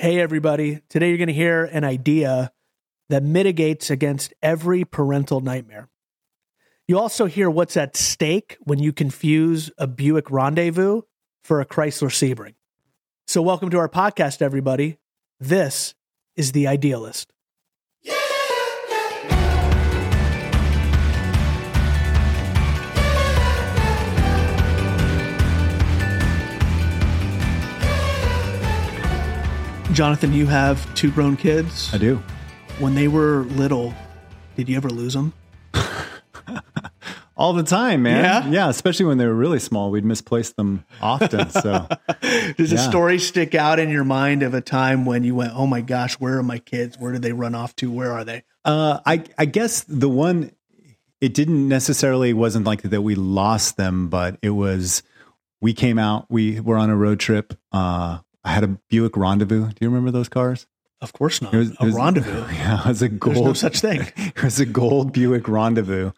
Hey, everybody. Today you're going to hear an idea that mitigates against every parental nightmare. You also hear what's at stake when you confuse a Buick Rendezvous for a Chrysler Sebring. So, welcome to our podcast, everybody. This is The Idealist. Jonathan, you have two grown kids. I do. When they were little, did you ever lose them? All the time, man. Yeah? Yeah, especially when they were really small. We'd misplace them often. So Does a story stick out in your mind of a time when you went, "Oh my gosh, where are my kids? Where did they run off to? Where are they?" uh, I I guess the one it didn't necessarily wasn't like that we lost them, but it was we came out, we were on a road trip. Uh I had a Buick Rendezvous. Do you remember those cars? Of course not. It was- a it was- rendezvous. Yeah, it was a gold There's no such thing. It was a gold Buick Rendezvous.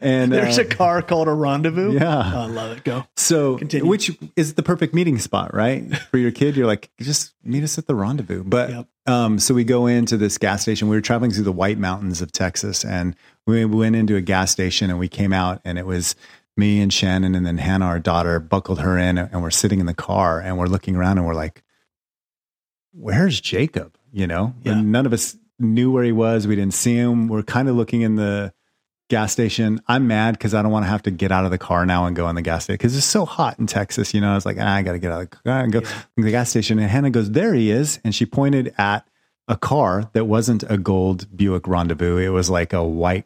And There's uh, a car called a rendezvous. Yeah. Oh, I love it. Go. So, Continue. which is the perfect meeting spot, right? For your kid, you're like, just meet us at the rendezvous. But, Yep. um, so we go into this gas station. We were traveling through the White Mountains of Texas, and we went into a gas station, and we came out, and it was me and Shannon, and then Hannah, our daughter, buckled her in, and we're sitting in the car, and we're looking around, and we're like, "Where's Jacob?" You know, Yeah. and none of us knew where he was. We didn't see him. We're kind of looking in the gas station. I'm mad because I don't want to have to get out of the car now and go in the gas station because it's so hot in Texas. You know, I was like, ah, I got to get out of the car and go in the gas station. And Hannah goes, There he is. And she pointed at a car that wasn't a gold Buick Rendezvous. It was like a white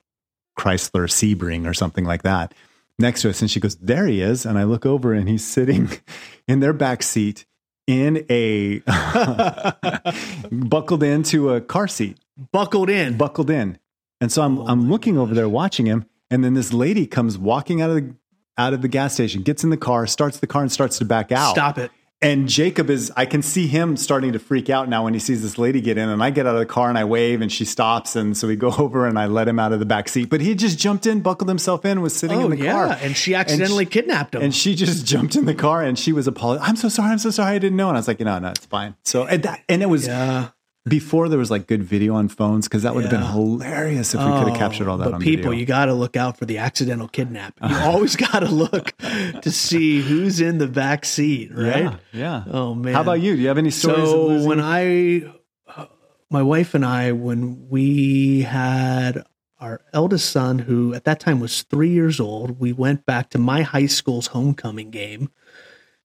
Chrysler Sebring or something like that next to us. And she goes, There he is. And I look over and he's sitting in their back seat in a buckled into a car seat Buckled in. buckled in. And so I'm Oh I'm looking over there watching him, and then this lady comes walking out of the out of the gas station, gets in the car, starts the car, and starts to back out. Stop it. And Jacob is I can see him starting to freak out now when he sees this lady get in, and I get out of the car and I wave, and she stops, and so we go over and I let him out of the back seat. But he just jumped in, buckled himself in, was sitting Oh in the yeah, car. and she accidentally she- kidnapped him. And she just jumped in the car and she was apologizing. I'm so sorry. I'm so sorry. I didn't know. And I was like, no, no, it's fine. So, and, that, and it was yeah. Before there was like good video on phones because that would have Yeah. been hilarious if we could have captured all that but on people, video. you got to look out for the accidental kidnap. You always got to look to see who's in the back seat, right? Yeah, yeah. Oh man. How about you? Do you have any stories? So when I, uh, my wife and I, when we had our eldest son, who at that time was three years old, we went back to my high school's homecoming game.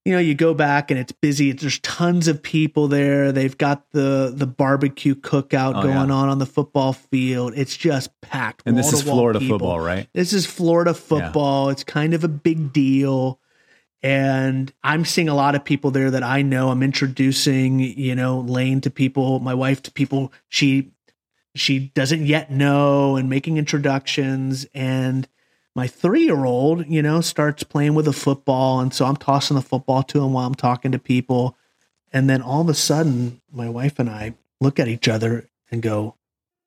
You know, you go back and it's busy. There's tons of people there. They've got the the barbecue cookout Oh, going yeah. on on the football field. It's just packed. and this is Florida people. football, right? This is Florida football. It's kind of a big deal. And I'm seeing a lot of people there that I know. I'm introducing, you know, Lane to people, my wife to people she she doesn't yet know and making introductions and my 3-year-old, you know, starts playing with a football and so I'm tossing the football to him while I'm talking to people. And then all of a sudden, my wife and I look at each other and go,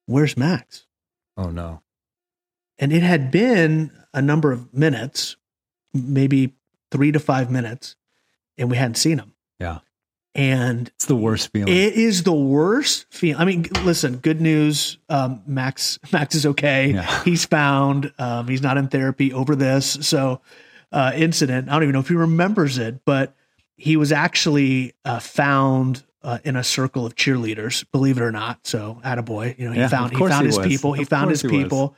"Where's Max?" Oh no. and it had been a number of minutes, maybe three to five minutes, and we hadn't seen him. Yeah. And It's the worst feeling. it is the worst feeling. I mean, listen, good news. Um, Max, Max is okay. Yeah. He's found. Um, he's not in therapy over this. So, uh, incident. I don't even know if he remembers it, but he was actually uh, found uh, in a circle of cheerleaders. Believe it or not. So, attaboy. You know, he Yeah, found he found he his was. people. He Of found his he was. people.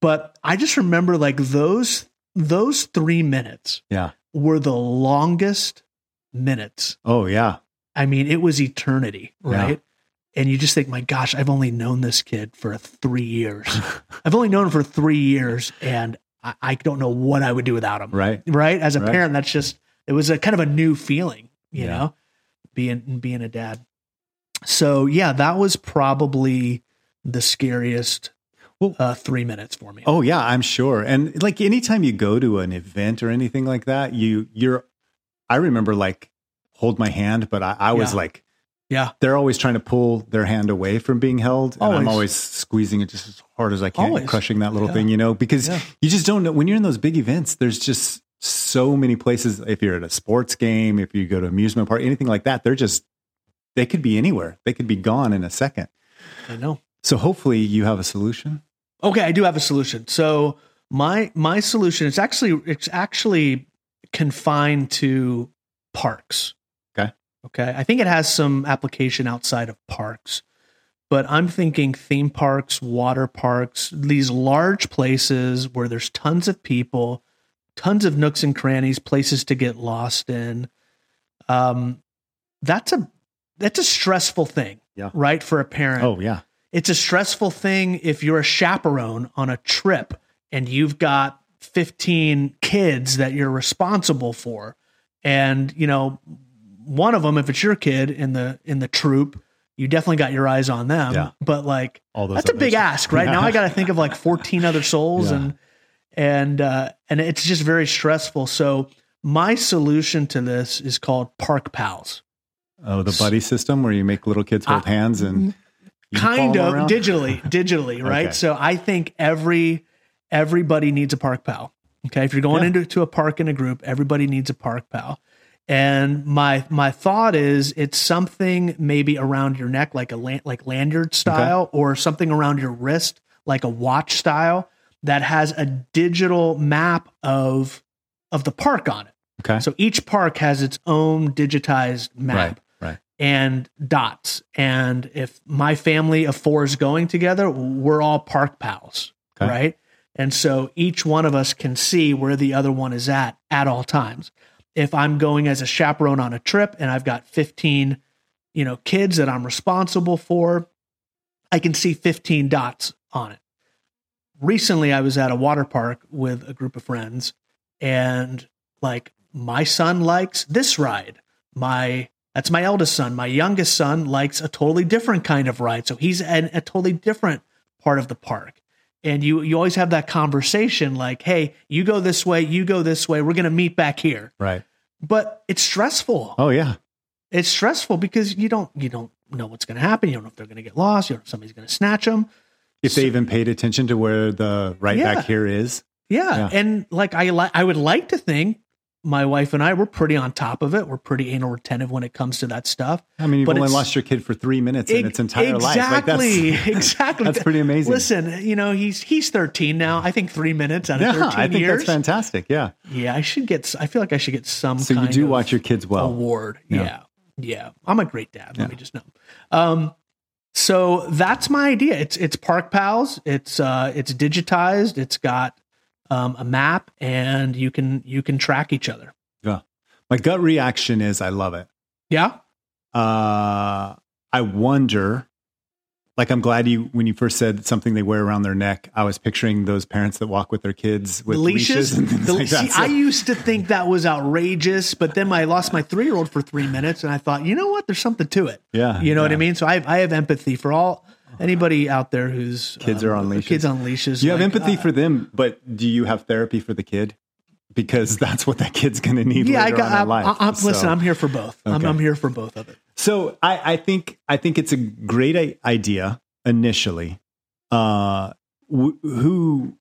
But I just remember like those those three minutes yeah. were the longest minutes Oh yeah. I mean, it was eternity, Yeah. right? And you just think, my gosh, I've only known this kid for three years. I've only known him for three years, and I, I don't know what I would do without him. Right. Right? As a Right. parent, that's just it was a kind of a new feeling, you Yeah. know, being being a dad. So yeah, that was probably the scariest Well- uh, three minutes for me. Oh yeah, I'm sure. And like anytime you go to an event or anything like that, you you're I remember like hold my hand, but I, I was Yeah. like yeah, they're always trying to pull their hand away from being held. And I'm Always. squeezing it just as hard as I can, Always. crushing that little Yeah. thing, you know, because Yeah. you just don't know when you're in those big events, there's just so many places. If you're at a sports game, if you go to amusement park, anything like that, they're just they could be anywhere. They could be gone in a second. I know. So hopefully you have a solution. Okay, I do have a solution. So my my solution is actually it's actually confined to parks. Okay. I think it has some application outside of parks. But I'm thinking theme parks, water parks, these large places where there's tons of people, tons of nooks and crannies, places to get lost in. Um, that's a that's a stressful thing, Yeah. right? For a parent, Oh yeah. it's a stressful thing if you're a chaperone on a trip and you've got 15 kids that you're responsible for and you know one of them if it's your kid in the in the troop you definitely got your eyes on them Yeah. but like All those that's a big ask right Yeah. now i got to think of like 14 other souls Yeah. and and uh and it's just very stressful so my solution to this is called park pals Oh, the buddy system where you make little kids hold I- hands and kind of around? digitally digitally right Okay. so i think every everybody needs a park pal okay if you're going Yeah. into to a park in a group everybody needs a park pal and my my thought is it's something maybe around your neck like a like lanyard style or something around your wrist like a watch style that has a digital map of of the park on it Okay. so each park has its own digitized map right. Right. and dots. And if my family of four is going together, we're all park pals, Okay. right? And so each one of us can see where the other one is at at all times. If I'm going as a chaperone on a trip and I've got 15, you know, kids that I'm responsible for, I can see 15 dots on it. Recently, I was at a water park with a group of friends, and like my son likes this ride. My that's my eldest son. My youngest son likes a totally different kind of ride. So he's in a totally different part of the park. And you you always have that conversation like, hey, you go this way, you go this way, we're gonna meet back here. Right. But it's stressful. Oh yeah. It's stressful because you don't you don't know what's gonna happen. You don't know if they're gonna get lost, you don't know if somebody's gonna snatch them. If they even paid attention to where the right Yeah. back here is. Yeah. Yeah. And like I li- I would like to think my wife and I we're pretty on top of it. We're pretty anal retentive when it comes to that stuff. I mean, you've But only lost your kid for three minutes in its entire life. Like Exactly. that's, exactly. that's pretty amazing. Listen, you know, he's he's 13 now. I think three minutes out of yeah, 13 I think years. that's fantastic. Yeah. Yeah, I should get. I feel like I should get some. So you do of watch your kids well. award. Yeah. Yeah. yeah, I'm a great dad. Yeah. Let me just know. Um, so that's my idea. It's it's Park Pals. It's uh it's digitized. It's got um, a map, and you can you can track each other. Yeah. My gut reaction is I love it. Yeah. Uh, I wonder, like, I'm glad you, when you first said something they wear around their neck, I was picturing those parents that walk with their kids with leashes, and things The- like that. see, So- I used to think that was outrageous, but then I lost my three year old for three minutes, and I thought, you know what? There's something to it. yeah. You know what I mean? So I, I have empathy for all anybody out there whose Kids are on leashes. Kids on leashes. You have like, empathy uh, for them, but do you have therapy for the kid? Because that's what that kid's going to need yeah, I later got. on in I'm, life. I'm, So- listen, I'm here for both. I'm, I'm here for both of it. So I, I think I think it's a great idea initially. Uh, wh- who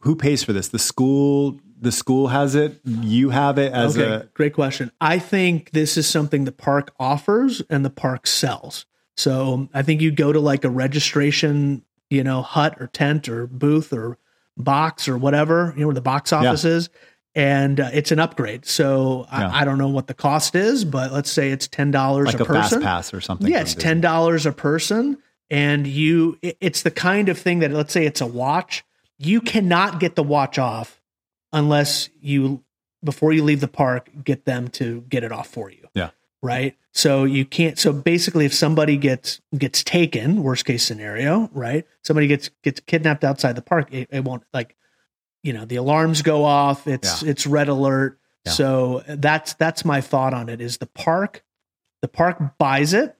who pays for this? The school. The school has it. You have it as okay, a great question. I think this is something the park offers and the park sells. So I think you go to like a registration, you know, hut or tent or booth or box or whatever, you know, where the box office is, and uh, it's an upgrade. So Yeah. I, I don't know what the cost is, but let's say it's ten dollars like a a person. pass or something. Yeah, it's ten dollars a person, and you. it- It's the kind of thing that let's say it's a watch. You cannot get the watch off unless you before you leave the park get them to get it off for you. Yeah. Right. So you can't. So basically, if somebody gets gets taken, worst case scenario, right? Somebody gets gets kidnapped outside the park. It, it won't like, you know, the alarms go off. It's it's red alert. Yeah. So that's that's my thought on it. Is the park the park buys it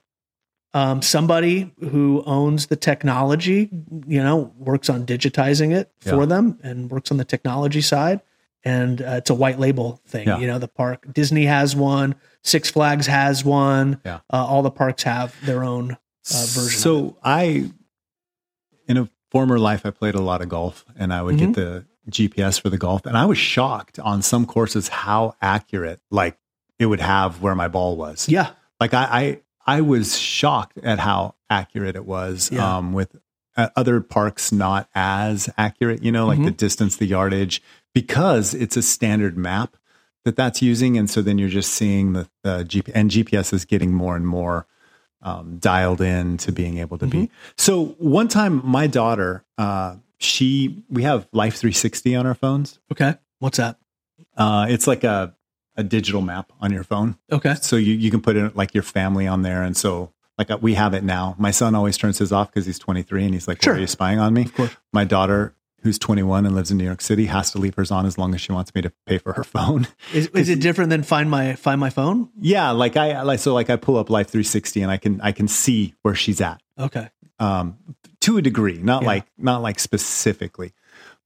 um, somebody who owns the technology you know works on digitizing it for Yeah. them and works on the technology side and uh, it's a white label thing Yeah. you know the park disney has one six flags has one Yeah. uh, all the parks have their own uh, version So I, in a former life, I played a lot of golf, and I would Mm-hmm. get the GPS for the golf, and I was shocked on some courses how accurate like it would have where my ball was. yeah Like I, I was shocked at how accurate it was. Yeah. Um, with uh, other parks not as accurate, you know, like the distance, the yardage, because it's a standard map that that's using, and so then you're just seeing the, the GPS, and GPS is getting more and more um, dialed in to being able to be. So one time, my daughter, uh, she we have Life 360 on our phones. Okay. What's that? Uh, it's like a a digital map on your phone Okay. so you, you can put in like your family on there and so like uh, we have it now my son always turns his off because he's 23 and he's like Sure. are you spying on me course. my daughter who's 21 and lives in new york city has to leave hers on as long as she wants me to pay for her phone Is, is it different than find my find my phone? yeah like i like so like i pull up life 360 and i can i can see where she's at Okay. um, to a degree, not Yeah. like not like specifically.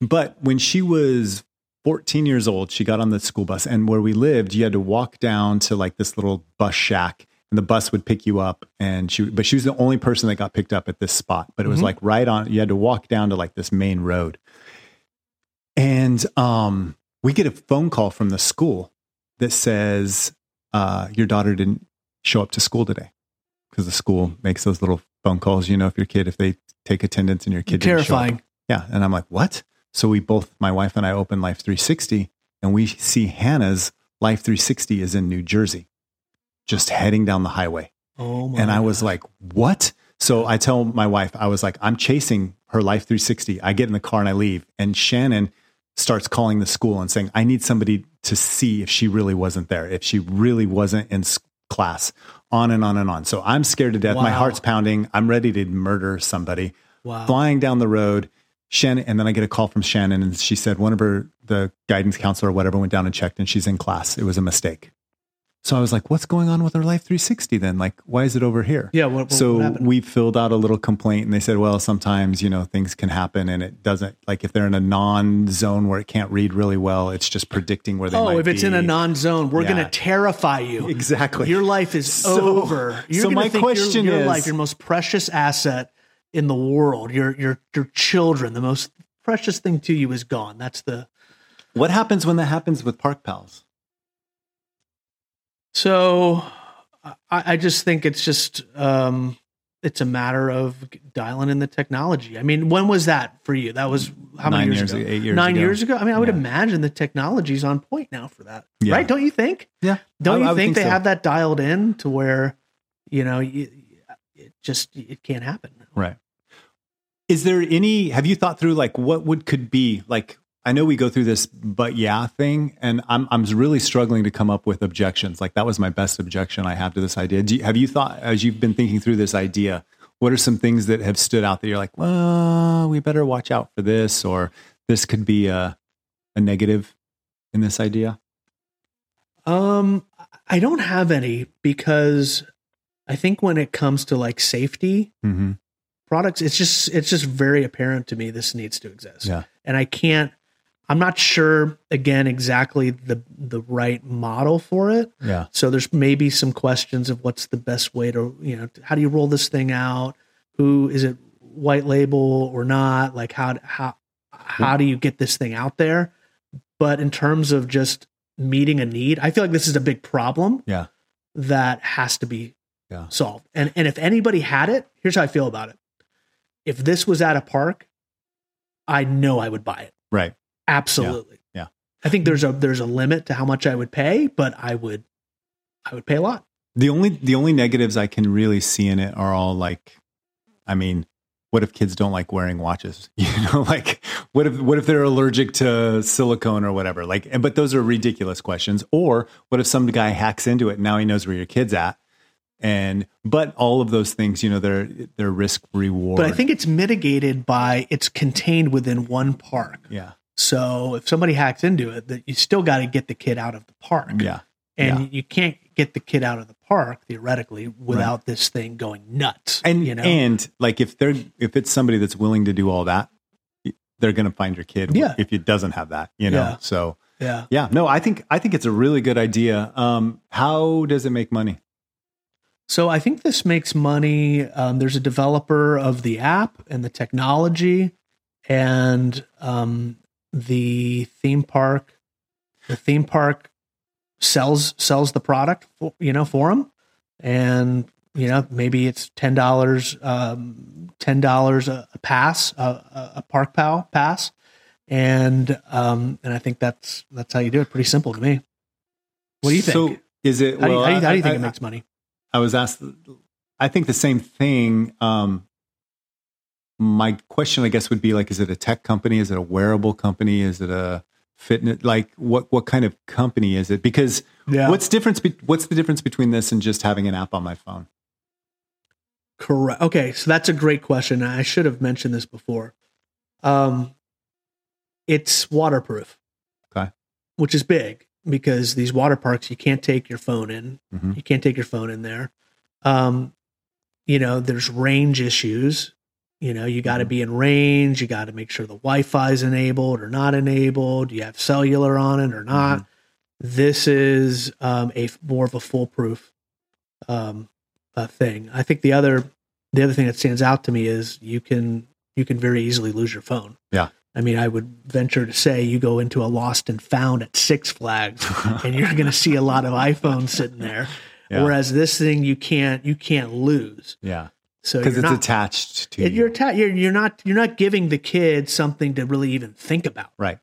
But when she was 14 years old, she got on the school bus, and where we lived, you had to walk down to like this little bus shack, and the bus would pick you up. And she, but she was the only person that got picked up at this spot. But it was Mhm. like right on. You had to walk down to like this main road, and um, we get a phone call from the school that says uh, your daughter didn't show up to school today because the school makes those little phone calls. You know, if your kid, if they take attendance and your kid didn't show up. Terrifying. Yeah. And I'm like, what? So we both, my wife and I open Life 360 and we see Hannah's Life 360 is in New Jersey, just heading down the highway. Oh my. And I was God. like, what? So I tell my wife, I was like, I'm chasing her Life 360. I get in the car and I leave. And Shannon starts calling the school and saying, I need somebody to see if she really wasn't there, if she really wasn't in class, on and on and on. So I'm scared to death. My heart's pounding. I'm ready to murder somebody wow. flying down the road. Shannon, and then I get a call from Shannon, and she said one of her the guidance counselor or whatever went down and checked, and she's in class. It was a mistake. So I was like, "What's going on with our Life 360? Then, like, why is it over here?" Yeah. What, what, so what we filled out a little complaint, and they said, "Well, sometimes you know things can happen, and it doesn't like if they're in a non-zone where it can't read really well, it's just predicting where they oh, if it's in a non-zone, we're Yeah. going to terrify you. exactly Your life is So- over. You're so my think your- question your, is- life, your most precious asset in the world, your your your children, the most precious thing to you is gone. That's the What happens when that happens with Park Pals? So. I, I just think it's just um, it's a matter of dialing in the technology. I mean, when was that for you? That was how many years, years ago? ago, eight years Nine ago. years ago. I mean, I would Yeah. imagine the technology's on point now for that, Yeah. right? Don't you think? Yeah, Don't I- you I think, they so. have that dialed in to where, you know, you, it just it can't happen. Right. Is there any have you thought through like what would could be like I know we go through this but yeah thing and I'm I'm really struggling to come up with objections. Like that was my best objection I have to this idea. Do you, have you thought as you've been thinking through this idea, what are some things that have stood out that you're like, "Well, we better watch out for this or this could be a a negative in this idea?" Um, I don't have any because I think when it comes to like safety Mhm. products, it's just it's just very apparent to me this needs to exist. Yeah. and I can't. I'm not sure again exactly the the right model for it. Yeah. So there's maybe some questions of what's the best way to, you know, how do you roll this thing out? Who is it white label or not? Like how how how do you get this thing out there? But in terms of just meeting a need, I feel like this is a big problem Yeah. that has to be Yeah. solved. And and if anybody had it, here's how I feel about it. If this was at a park, I know I would buy it. Right. Absolutely. Yeah. I think there's a there's a limit to how much I would pay, but I would I would pay a lot. The only the only negatives I can really see in it are all like, I mean, what if kids don't like wearing watches? You know, like what if what if they're allergic to silicone or whatever? Like, and- but those are ridiculous questions. Or what if some guy hacks into it and now he knows where your kid's at? And but all of those things, you know, they're they're risk reward. But I think it's mitigated by it's contained within one park. yeah, So if somebody hacks into it, that you still got to get the kid out of the park. yeah, And yeah. you can't get the kid out of the park theoretically without this thing going nuts. and you know, and like if they're if it's somebody that's willing to do all that, they're going to find your kid. Yeah. if it doesn't have that, you know. Yeah. So yeah. Yeah, no, I think I think it's a really good idea. Um, how does it make money? So I think this makes money. Um, there's a developer of the app and the technology, and um, the theme park. The theme park sells sells the product, for, you know, for them, and You know, maybe it's ten dollars, um, ten dollars a pass, a, a, Park Pal pass, and um, and I think that's that's how you do it. Pretty simple to me. What do you think? So is it? how, do you, well, how, do you, how do you think I- it makes money? I was asked. I think the same thing. Um, my question, I guess, would be like: Is it a tech company? Is it a wearable company? Is it a fitness? Like, what what kind of company is it? Because Yeah. what's difference? Be- what's the difference between this and just having an app on my phone? Correct. Okay, so that's a great question. I should have mentioned this before. Um, it's waterproof. Okay. Which is big because these water parks you can't take your phone in. Mhm. You can't take your phone in there. Um, you know, there's range issues. You know, you got to Mhm. be in range. You got to make sure the Wi-Fi is enabled or not enabled. You have cellular on it or not. This is um, a more of a foolproof um, uh, thing. I think the other the other thing that stands out to me is you can you can very easily lose your phone. Yeah. I mean, I would venture to say you go into a lost and found at Six Flags, and you're going to see a lot of iPhones sitting there. Yeah. Whereas this thing you can't you can't lose. Yeah, So because it's not, attached to you're, atta- you're you're not you're not giving the kid something to really even think about. right.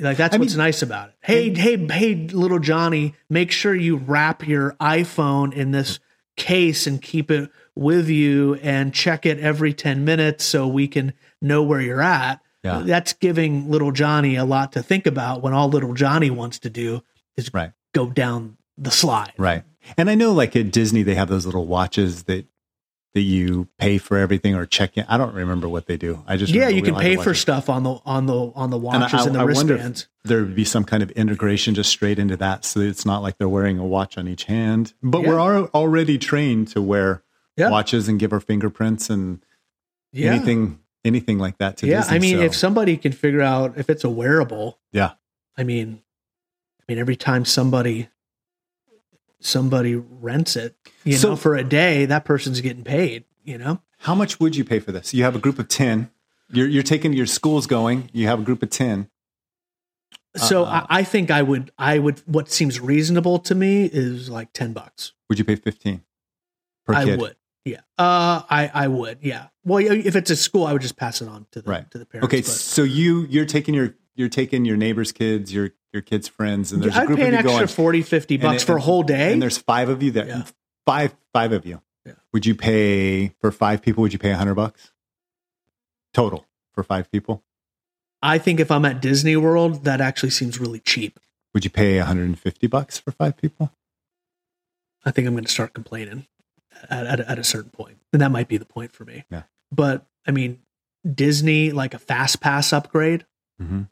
Like that's I what's mean- nice about it. Hey, hey, hey, little Johnny, make sure you wrap your iPhone in this case and keep it with you and check it every 10 minutes so we can know where you're at. Yeah. That's giving little Johnny a lot to think about when all little Johnny wants to do is Right. go down the slide. Right. And I know like at Disney they have those little watches that that you pay for everything or check in. I don't remember what they do. I just Yeah, you can pay for it. stuff on the on the on the And watches and, the if wristbands. there would be some kind of integration just straight into that, so it's not like they're wearing a watch on each hand. But Yeah. we're already trained to wear Yeah. watches and give our fingerprints and Yeah. anything anything like that to yeah, Disney. I mean, so, if somebody can figure out if it's a wearable, yeah, I mean, I mean, every time somebody somebody rents it, you So- know, for a day, that person's getting paid. You know, how much would you pay for this? You have a group of ten. You're you're taking your school's going. You have a group of ten. so Uh-uh. I, I think I would, I would. What seems reasonable to me is like ten bucks. Would you pay fifteen per I kid? would, yeah. Uh, I I would, yeah. Well, if it's a school, I would just pass it on to the Right. to the parents. Okay, but- so you you're taking your you're taking your neighbors' kids, your your kids' friends, and there's a I'd group pay of an you extra going. 40, 50 and bucks it- for a whole day. And there's five of you there. Yeah. Five five of you. Yeah. Would you pay for five people? Would you pay a hundred bucks total for five people? I think if I'm at Disney World, that actually seems really cheap. Would you pay 150 bucks for five people? I think I'm going to start complaining at, at, at a certain point, and that might be the point for me. Yeah. But I mean, Disney like a fast pass upgrade. Mm-hmm.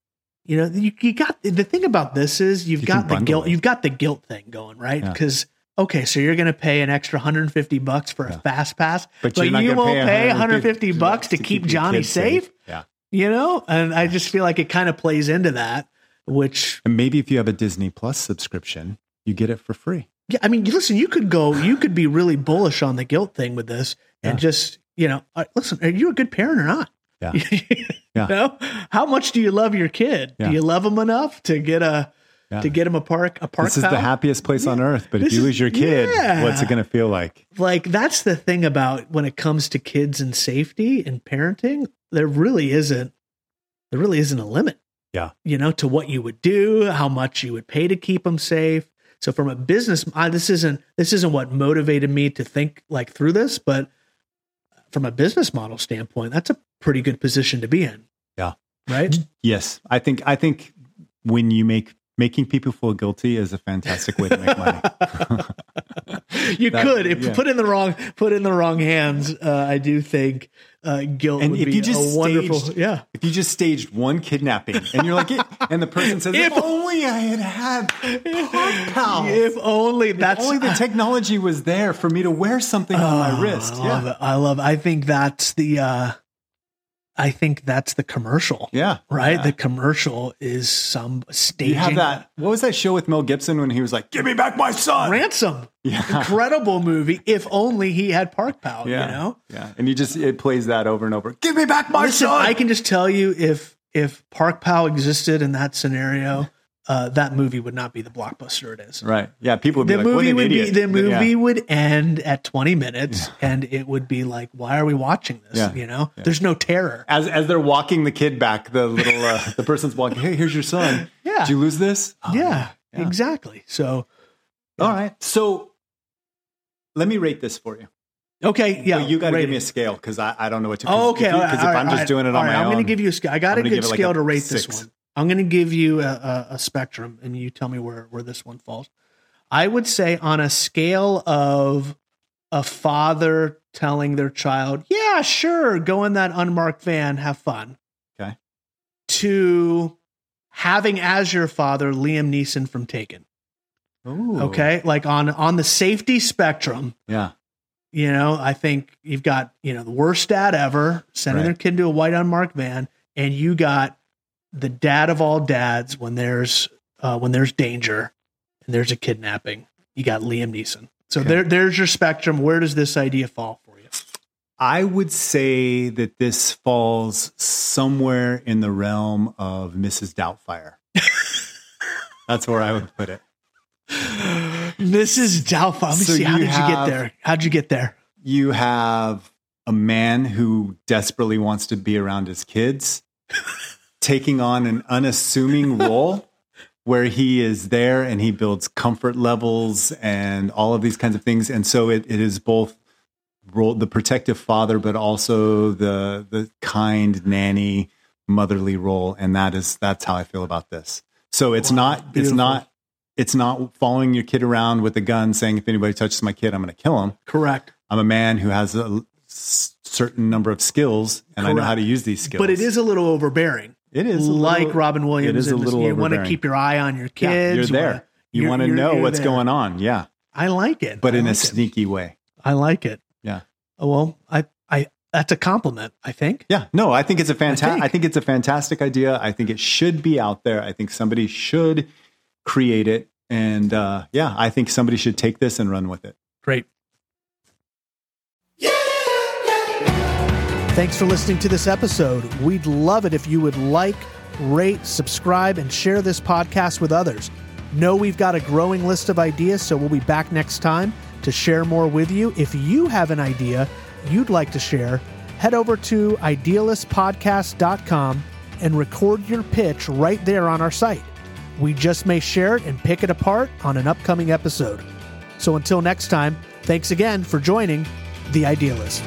You know, you, you got the thing about this is you've You got the guilt. it. You've got the guilt thing going right Yeah. because okay, so you're going to pay an extra 150 bucks for Yeah. a fast pass, But, but, you won't pay 150 150 bucks to, keep, your Johnny kids safe. Yeah. You know, and I just feel like it kind of plays into that, which And maybe if you have a Disney Plus subscription, you get it for free. Yeah, I mean, listen, you could go, you could be really bullish on the guilt thing with this, and Yeah. just you know, uh, listen, are you a good parent or not? Yeah. you know, how much do you love your kid? Yeah. Do you love him enough to get a Yeah. to get him a park a park? This is the happiest place on earth. But if you lose your kid, yeah. what's it going to feel like? like that's the thing about when it comes to kids and safety and parenting. There really isn't there really isn't a limit. Yeah. you know, to what you would do, how much you would pay to keep them safe. So from a business, I, this isn't this isn't what motivated me to think like through this, but from a business model standpoint, that's a pretty good position to be in. Yeah. Right. Yes, I think I think when you make making people feel guilty is a fantastic way to make money. you That- could if yeah. put in the wrong put in the wrong hands. Uh, I do think uh, guilt And would if be you just a wonderful. staged- yeah. if you just staged one kidnapping and you're like, and the person says, if, If- only I had had Park Pals. If only If only the technology was there for me to wear something on my wrist. I love Yeah. it. I love. It. I think that's the. uh I think that's the commercial. Yeah. Right. Yeah. The commercial is some staging. You have that. What was that show with Mel Gibson when he was like, "Give me back my son"? ransom. Yeah. Incredible movie. If only he had Park Pal. Yeah. You know. Yeah. And you just it plays that over and over. Give me back my Listen, son. I can just tell you if if Park Pal existed in that scenario, uh, that movie would not be the blockbuster it is. Right. Yeah. People would be The like, movie would idiot. be the Yeah. movie would end at 20 minutes and it would be like, why are we watching this? Yeah. You know, there's no terror. As as they're walking the kid back, the little uh, the person's walking. Hey, here's your son. Yeah. Did you lose this? Oh, yeah, yeah. exactly. So, All right. So let me rate this for you. okay. Yeah. Well, you got to give me a scale because I, I don't know what to. Oh, okay. Because if, right, I'm just right, doing it on right, my I'm own, going to give you a scale. I got a I'm good it like scale a to rate this one. I'm going to give you a, a, a spectrum, and you tell me where where this one falls. I would say on a scale of a father telling their child, "Yeah, sure, go in that unmarked van, have fun," Okay. to having as your father Liam Neeson from Taken. Ooh. Okay, like on on the safety spectrum, Yeah. you know, I think you've got, you know, the worst dad ever sending Right. their kid to a white unmarked van, and you got the dad of all dads when there's uh, when there's danger and there's a kidnapping. You got Liam Neeson. So Okay. there there's your spectrum. Where does this idea fall for you? I would say that this falls somewhere in the realm of Mrs. Doubtfire. That's where I would put it. Mrs. Doubtfire. Let me So see. How did you get there? How'd you get there? You have a man who desperately wants to be around his kids, taking on an unassuming role where he is there and he builds comfort levels and all of these kinds of things. And so it, it is both role, the protective father, but also the the kind nanny motherly role. And that is that's how I feel about this. So it's Wow, not it's not it's not following your kid around with a gun saying if anybody touches my kid, I'm going to kill him. Correct. I'm a man who has a certain number of skills and I know how to use these skills. But it is a little overbearing. It is like little- Robin Williams. It is a little You want to keep your eye on your Yeah, kids. you're wanna- there. You want to know you're what's there. going on. Yeah. I like it. But I in like a it. sneaky way. I like it. Yeah. Oh, well, I, I, that's a compliment. I think. Yeah. No, I think it's a fantastic think. I think it's a fantastic idea. I think it should be out there. I think somebody should create it and uh yeah, I think somebody should take this and run with it. Great. Thanks for listening to this episode. We'd love it if you would like, rate, subscribe, and share this podcast with others. Know we've got a growing list of ideas, so we'll be back next time to share more with you. If you have an idea you'd like to share, head over to idealistpodcast.com and record your pitch right there on our site. We just may share it and pick it apart on an upcoming episode. So until next time, thanks again for joining The Idealist.